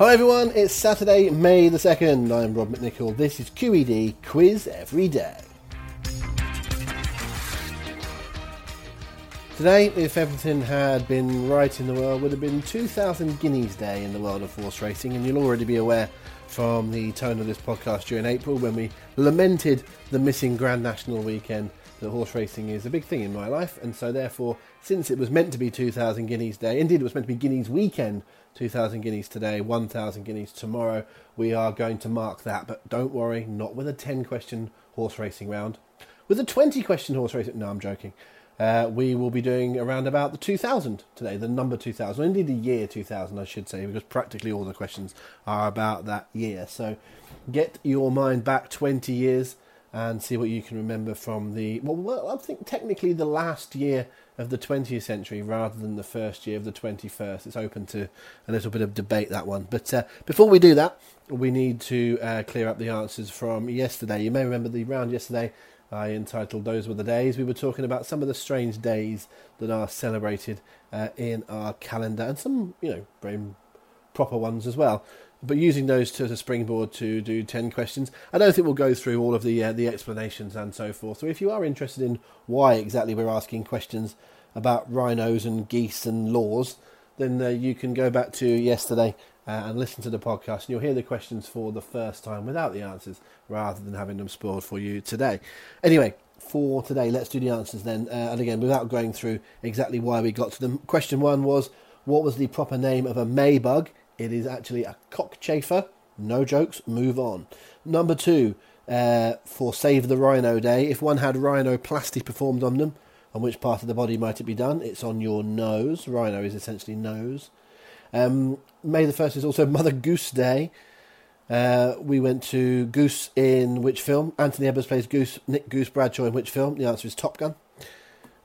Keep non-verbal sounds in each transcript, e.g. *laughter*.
Hi everyone, it's Saturday, May the 2nd. I'm Rob McNichol. This is QED Quiz Every Day. Today, if everything had been right in the world, would have been 2000 Guineas Day in the world of horse racing, and you'll already be aware from the tone of this podcast during April when we lamented the missing Grand National weekend that horse racing is a big thing in my life, and so therefore, since it was meant to be 2000 Guineas Day, indeed it was meant to be Guineas Weekend 2,000 guineas today, 1,000 guineas tomorrow. We are going to mark that, but don't worry, not with a 10 question horse racing round. With a 20 question horse racing, no, I'm joking. Uh, we will be doing around about the 2000 today, the number 2000, indeed the year 2000, I should say, because practically all the questions are about that year. So get your mind back 20 years and see what you can remember from the, well, I think technically the last year of the 20th century rather than the first year of the 21st. It's open to a little bit of debate, that one. But uh, before we do that, we need to uh, clear up the answers from yesterday. You may remember the round yesterday I entitled Those Were the Days. We were talking about some of the strange days that are celebrated uh, in our calendar and some, you know, very proper ones as well but using those to, as a springboard to do 10 questions. I don't think we'll go through all of the uh, the explanations and so forth. So if you are interested in why exactly we're asking questions about rhinos and geese and laws, then uh, you can go back to yesterday uh, and listen to the podcast, and you'll hear the questions for the first time without the answers, rather than having them spoiled for you today. Anyway, for today, let's do the answers then. Uh, and again, without going through exactly why we got to them. Question one was, what was the proper name of a maybug? It is actually a cockchafer. No jokes, move on. Number two, uh, for Save the Rhino Day, if one had rhinoplasty performed on them, on which part of the body might it be done? It's on your nose. Rhino is essentially nose. Um, May the 1st is also *laughs* Mother Goose Day. Uh, we went to Goose in which film? Anthony Edwards plays Goose, Nick Goose Bradshaw in which film? The answer is Top Gun.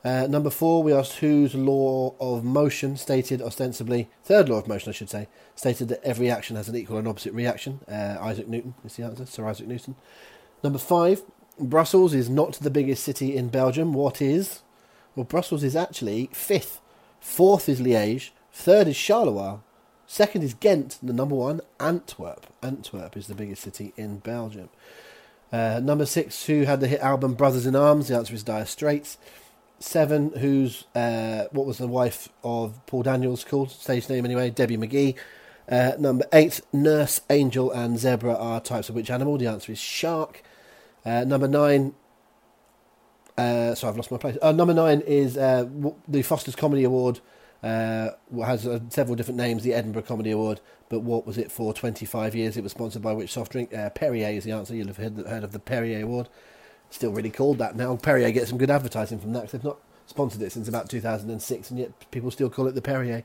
Uh, number four, we asked whose law of motion stated ostensibly, third law of motion, I should say, stated that every action has an equal and opposite reaction. Uh, Isaac Newton is the answer, Sir Isaac Newton. Number five, Brussels is not the biggest city in Belgium. What is? Well, Brussels is actually fifth. Fourth is Liège. Third is Charleroi. Second is Ghent. The number one, Antwerp. Antwerp is the biggest city in Belgium. Uh, number six, who had the hit album Brothers in Arms? The answer is Dire Straits. Seven, who's uh, what was the wife of Paul Daniels called? Stage name anyway, Debbie McGee. Uh, number eight, nurse, angel, and zebra are types of which animal? The answer is shark. Uh, number nine, uh, sorry, I've lost my place. Uh, number nine is uh, the Foster's Comedy Award. Uh, has several different names. The Edinburgh Comedy Award, but what was it for? Twenty-five years. It was sponsored by which soft drink? Perrier is the answer. You'll have heard, heard of the Perrier Award still really called that now. Perrier gets some good advertising from that because they've not sponsored it since about 2006, and yet people still call it the Perrier.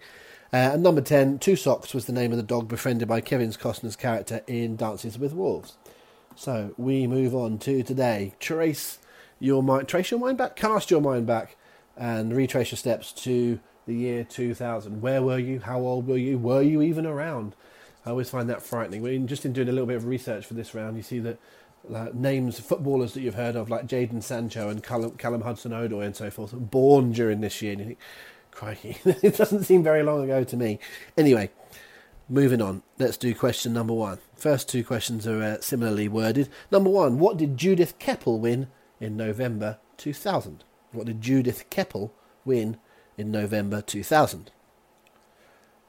Uh, and number 10, Two Socks was the name of the dog befriended by Kevin Costner's character in Dances with Wolves. So we move on to today. Trace your mind, trace your mind back, cast your mind back, and retrace your steps to the year 2000. Where were you? How old were you? Were you even around? I always find that frightening. Just in doing a little bit of research for this round, you see that like names footballers that you've heard of, like Jadon Sancho and Callum, Callum Hudson-Odoi and so forth, born during this year. And you think, crikey, *laughs* it doesn't seem very long ago to me. Anyway, moving on. Let's do question number one. First two questions are uh, similarly worded. Number one, what did Judith Keppel win in November 2000? What did Judith Keppel win in November 2000?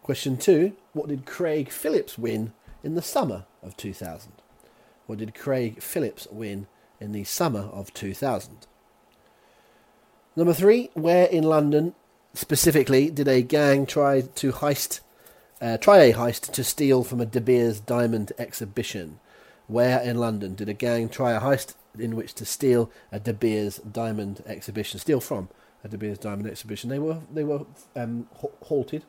Question two, what did Craig Phillips win in the summer of 2000? What did Craig Phillips win in the summer of 2000? Number three, where in London specifically did a gang try to heist, uh, try a heist to steal from a De Beers diamond exhibition? Where in London did a gang try a heist in which to steal a De Beers diamond exhibition? Steal from a De Beers diamond exhibition. They were they were um, halted.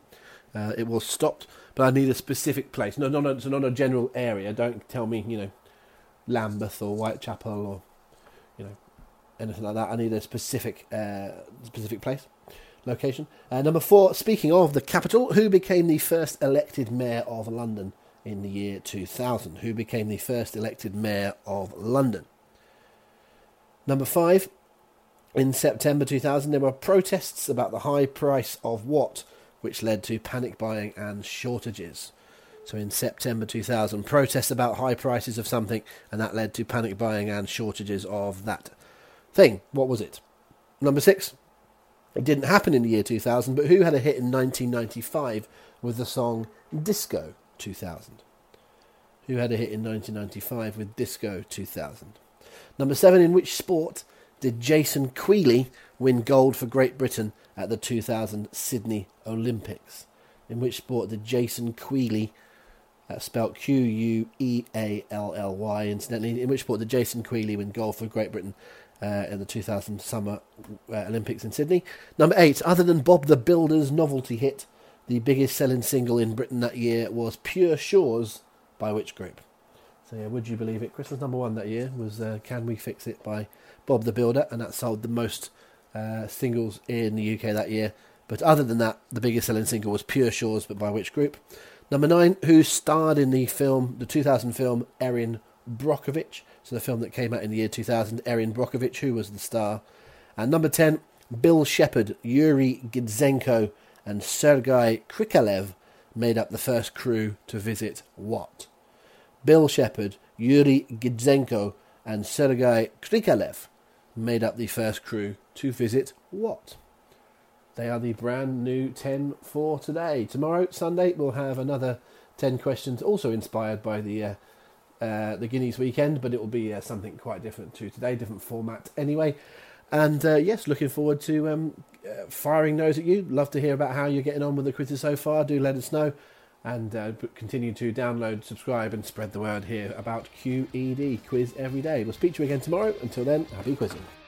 Uh, it was stopped, but I need a specific place. No, no, no. It's not a general area. Don't tell me, you know, Lambeth or Whitechapel or you know anything like that. I need a specific uh, specific place location. Uh, number four. Speaking of the capital, who became the first elected mayor of London in the year 2000? Who became the first elected mayor of London? Number five. In September 2000, there were protests about the high price of what, which led to panic buying and shortages. So in September 2000, protests about high prices of something, and that led to panic buying and shortages of that thing. What was it? Number six. It didn't happen in the year 2000, but who had a hit in 1995 with the song Disco 2000? Who had a hit in 1995 with Disco 2000? Number seven. In which sport did Jason Queally win gold for Great Britain at the 2000 Sydney Olympics? In which sport did Jason Queally that's spelled Q U E A L L Y, incidentally. In which sport did Jason Queally win gold for Great Britain uh, in the 2000 Summer uh, Olympics in Sydney? Number eight, other than Bob the Builder's novelty hit, the biggest selling single in Britain that year was Pure Shores by which group? So, yeah, would you believe it? Christmas number one that year was uh, Can We Fix It by Bob the Builder, and that sold the most uh, singles in the UK that year. But other than that, the biggest selling single was Pure Shores, but by which group? Number nine, who starred in the film, the 2000 film Erin Brockovich, so the film that came out in the year 2000, Erin Brockovich, who was the star. And number 10, Bill Shepherd, Yuri Gidzenko, and Sergei Krikalev made up the first crew to visit what? Bill Shepherd, Yuri Gidzenko, and Sergei Krikalev made up the first crew to visit what? They are the brand new 10 for today. Tomorrow, Sunday, we'll have another 10 questions, also inspired by the uh, uh, the Guineas weekend, but it will be uh, something quite different to today, different format anyway. And uh, yes, looking forward to um, uh, firing those at you. Love to hear about how you're getting on with the quizzes so far. Do let us know. And uh, continue to download, subscribe, and spread the word here about QED Quiz Every Day. We'll speak to you again tomorrow. Until then, happy quizzing.